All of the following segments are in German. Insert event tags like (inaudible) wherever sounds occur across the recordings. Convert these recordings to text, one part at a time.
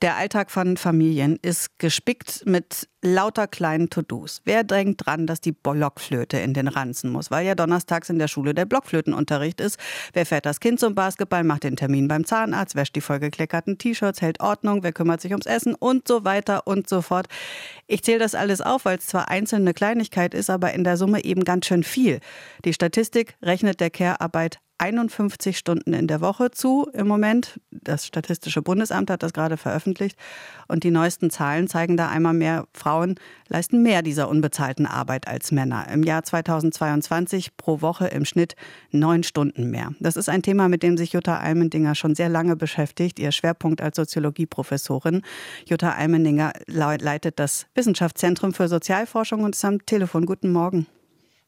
Der Alltag von Familien ist gespickt mit lauter kleinen To-Dos. Wer drängt dran, dass die Blockflöte in den Ranzen muss, weil ja donnerstags in der Schule der Blockflötenunterricht ist? Wer fährt das Kind zum Basketball, macht den Termin beim Zahnarzt, wäscht die vollgekleckerten T-Shirts, hält Ordnung, wer kümmert sich ums Essen und so weiter und so fort. Ich zähle das alles auf, weil es zwar einzeln eine Kleinigkeit ist, aber in der Summe eben ganz schön viel. Die Statistik rechnet der Care-Arbeit 51 Stunden in der Woche zu im Moment. Das Statistische Bundesamt hat das gerade veröffentlicht. Und die neuesten Zahlen zeigen da einmal mehr, Frauen leisten mehr dieser unbezahlten Arbeit als Männer. Im Jahr 2022 pro Woche im Schnitt neun Stunden mehr. Das ist ein Thema, mit dem sich Jutta Almendinger schon sehr lange beschäftigt. Ihr Schwerpunkt als Soziologieprofessorin. Jutta Almendinger leitet das Wissenschaftszentrum für Sozialforschung und ist am Telefon. Guten Morgen.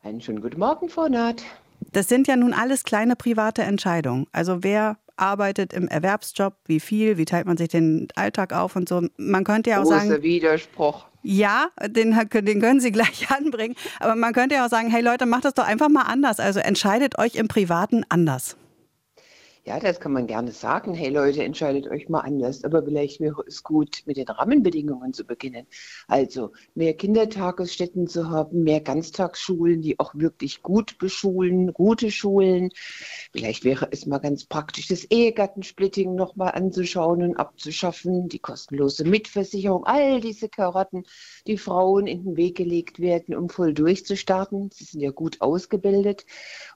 Einen schönen guten Morgen, Frau Naht. Das sind ja nun alles kleine private Entscheidungen. Also wer arbeitet im Erwerbsjob, wie viel, wie teilt man sich den Alltag auf und so. Man könnte ja auch Großer sagen. Widerspruch. Ja, den, den können Sie gleich (laughs) anbringen. Aber man könnte ja auch sagen, hey Leute, macht das doch einfach mal anders. Also entscheidet euch im Privaten anders. Ja, das kann man gerne sagen. Hey Leute, entscheidet euch mal anders. Aber vielleicht wäre es gut, mit den Rahmenbedingungen zu beginnen. Also mehr Kindertagesstätten zu haben, mehr Ganztagsschulen, die auch wirklich gut beschulen, gute Schulen. Vielleicht wäre es mal ganz praktisch, das Ehegattensplitting nochmal anzuschauen und abzuschaffen, die kostenlose Mitversicherung, all diese Karotten, die Frauen in den Weg gelegt werden, um voll durchzustarten. Sie sind ja gut ausgebildet.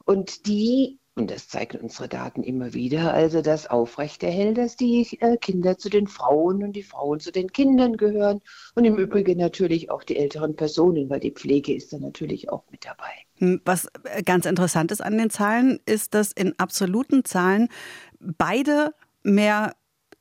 Und die und das zeigen unsere Daten immer wieder, also das aufrechterhält, dass die äh, Kinder zu den Frauen und die Frauen zu den Kindern gehören und im Übrigen natürlich auch die älteren Personen, weil die Pflege ist da natürlich auch mit dabei. Hm, was äh, ganz interessant ist an den Zahlen, ist, dass in absoluten Zahlen beide mehr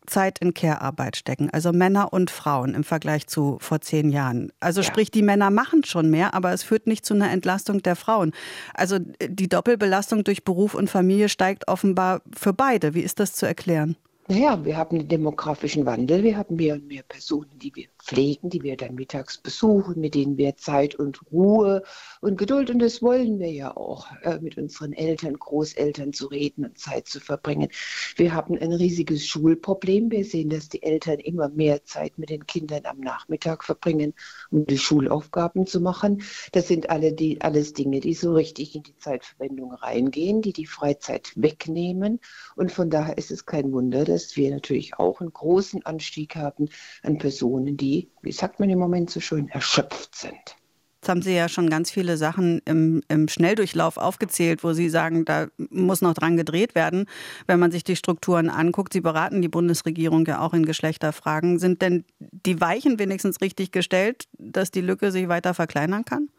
Zeit in Care-Arbeit stecken, also Männer und Frauen im Vergleich zu vor zehn Jahren. Also ja. sprich, die Männer machen schon mehr, aber es führt nicht zu einer Entlastung der Frauen. Also die Doppelbelastung durch Beruf und Familie steigt offenbar für beide. Wie ist das zu erklären? Naja, wir haben den demografischen Wandel, wir haben mehr und mehr Personen, die wir pflegen, die wir dann mittags besuchen, mit denen wir Zeit und Ruhe und Geduld, und das wollen wir ja auch, äh, mit unseren Eltern, Großeltern zu reden und Zeit zu verbringen. Wir haben ein riesiges Schulproblem. Wir sehen, dass die Eltern immer mehr Zeit mit den Kindern am Nachmittag verbringen, um die Schulaufgaben zu machen. Das sind alle die, alles Dinge, die so richtig in die Zeitverwendung reingehen, die die Freizeit wegnehmen. Und von daher ist es kein Wunder, dass wir natürlich auch einen großen Anstieg haben an Personen, die, wie sagt man im Moment so schön, erschöpft sind. Jetzt haben Sie ja schon ganz viele Sachen im, im, Schnelldurchlauf aufgezählt, wo Sie sagen, da muss noch dran gedreht werden, wenn man sich die Strukturen anguckt. Sie beraten die Bundesregierung ja auch in Geschlechterfragen. Sind denn die Weichen wenigstens richtig gestellt, dass die Lücke sich weiter verkleinern kann?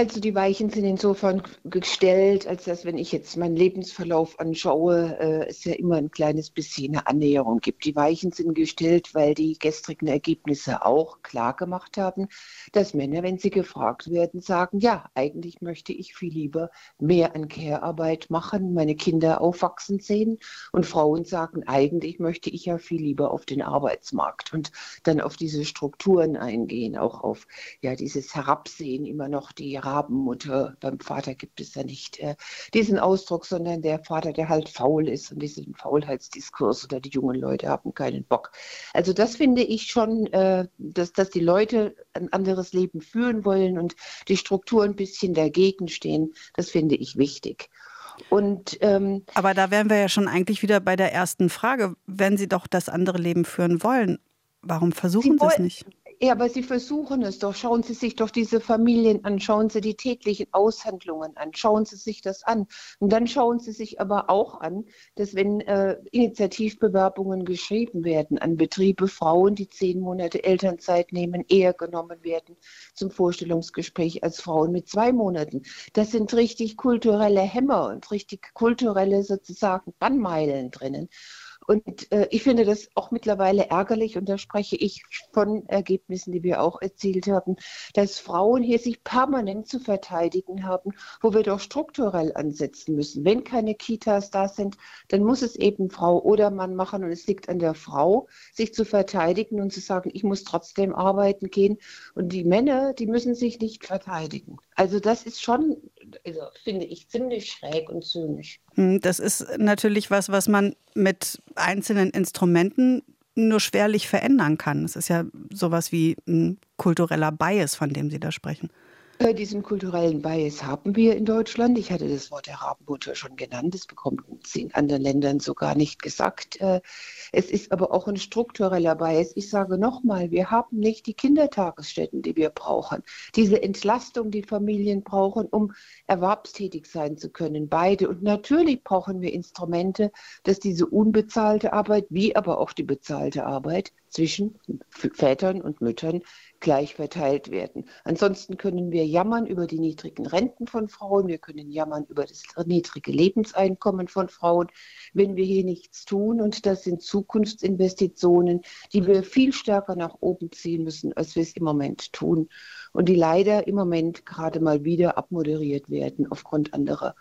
Also die Weichen sind insofern gestellt, als dass, wenn ich jetzt meinen Lebensverlauf anschaue, äh, es ja immer ein kleines bisschen eine Annäherung gibt. Die Weichen sind gestellt, weil die gestrigen Ergebnisse auch klar gemacht haben, dass Männer, wenn sie gefragt werden, sagen, ja, eigentlich möchte ich viel lieber mehr an Care-Arbeit machen, meine Kinder aufwachsen sehen. Und Frauen sagen, eigentlich möchte ich ja viel lieber auf den Arbeitsmarkt und dann auf diese Strukturen eingehen, auch auf ja dieses Herabsehen immer noch die Rabenmutter. Beim Vater gibt es ja nicht äh, diesen Ausdruck, sondern der Vater, der halt faul ist und diesen Faulheitsdiskurs oder die jungen Leute haben keinen Bock. Also das finde ich schon, äh, dass, dass die Leute ein anderes Leben führen wollen und die Strukturen ein bisschen dagegen stehen, das finde ich wichtig. Und, ähm, Aber da wären wir ja schon eigentlich wieder bei der ersten Frage. Wenn Sie doch das andere Leben führen wollen, warum versuchen Sie, Sie es nicht? Ja, aber Sie versuchen es doch. Schauen Sie sich doch diese Familien an. Schauen Sie die täglichen Aushandlungen an. Schauen Sie sich das an. Und dann schauen Sie sich aber auch an, dass wenn äh, Initiativbewerbungen geschrieben werden an Betriebe, Frauen, die zehn Monate Elternzeit nehmen, eher genommen werden zum Vorstellungsgespräch als Frauen mit zwei Monaten. Das sind richtig kulturelle Hämmer und richtig kulturelle sozusagen Bannmeilen drinnen. Und äh, ich finde das auch mittlerweile ärgerlich, und da spreche ich von Ergebnissen, die wir auch erzielt haben, dass Frauen hier sich permanent zu verteidigen haben, wo wir doch strukturell ansetzen müssen. Wenn keine Kitas da sind, dann muss es eben Frau oder Mann machen und es liegt an der Frau, sich zu verteidigen und zu sagen, ich muss trotzdem arbeiten gehen. Und die Männer, die müssen sich nicht verteidigen. Also das ist schon, also finde ich, ziemlich schräg und zynisch. Hm, das ist natürlich was, was man mit einzelnen Instrumenten nur schwerlich verändern kann. Es ist ja sowas wie ein kultureller Bias, von dem Sie da sprechen. Äh, diesen kulturellen Bias haben wir in Deutschland. Ich hatte das Wort der Rabenmutter schon genannt. Das bekommt sie in anderen Ländern sogar nicht gesagt. Äh, es ist aber auch ein struktureller Bias. Ich sage nochmal, wir haben nicht die Kindertagesstätten, die wir brauchen. Diese Entlastung, die Familien brauchen, um erwerbstätig sein zu können. Beide. Und natürlich brauchen wir Instrumente, dass diese unbezahlte Arbeit, wie aber auch die bezahlte Arbeit zwischen Vätern und Müttern gleich verteilt werden. Ansonsten können wir jammern über die niedrigen Renten von Frauen, wir können jammern über das niedrige Lebenseinkommen von Frauen, wenn wir hier nichts tun. Und das sind Zukunftsinvestitionen, die wir viel stärker nach oben ziehen müssen, als wir es im Moment tun. Und die leider im Moment gerade mal wieder abmoderiert werden aufgrund anderer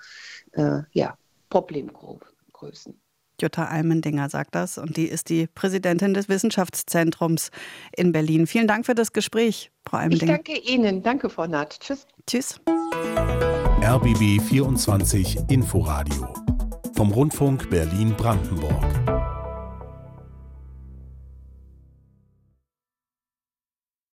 äh, ja, Problemgrößen. Jutta Almendinger sagt das und die ist die Präsidentin des Wissenschaftszentrums in Berlin. Vielen Dank für das Gespräch, Frau Almendinger. Ich danke Ihnen. Danke, Frau Nath. Tschüss. Tschüss. RBB 24 Inforadio vom Rundfunk Berlin-Brandenburg.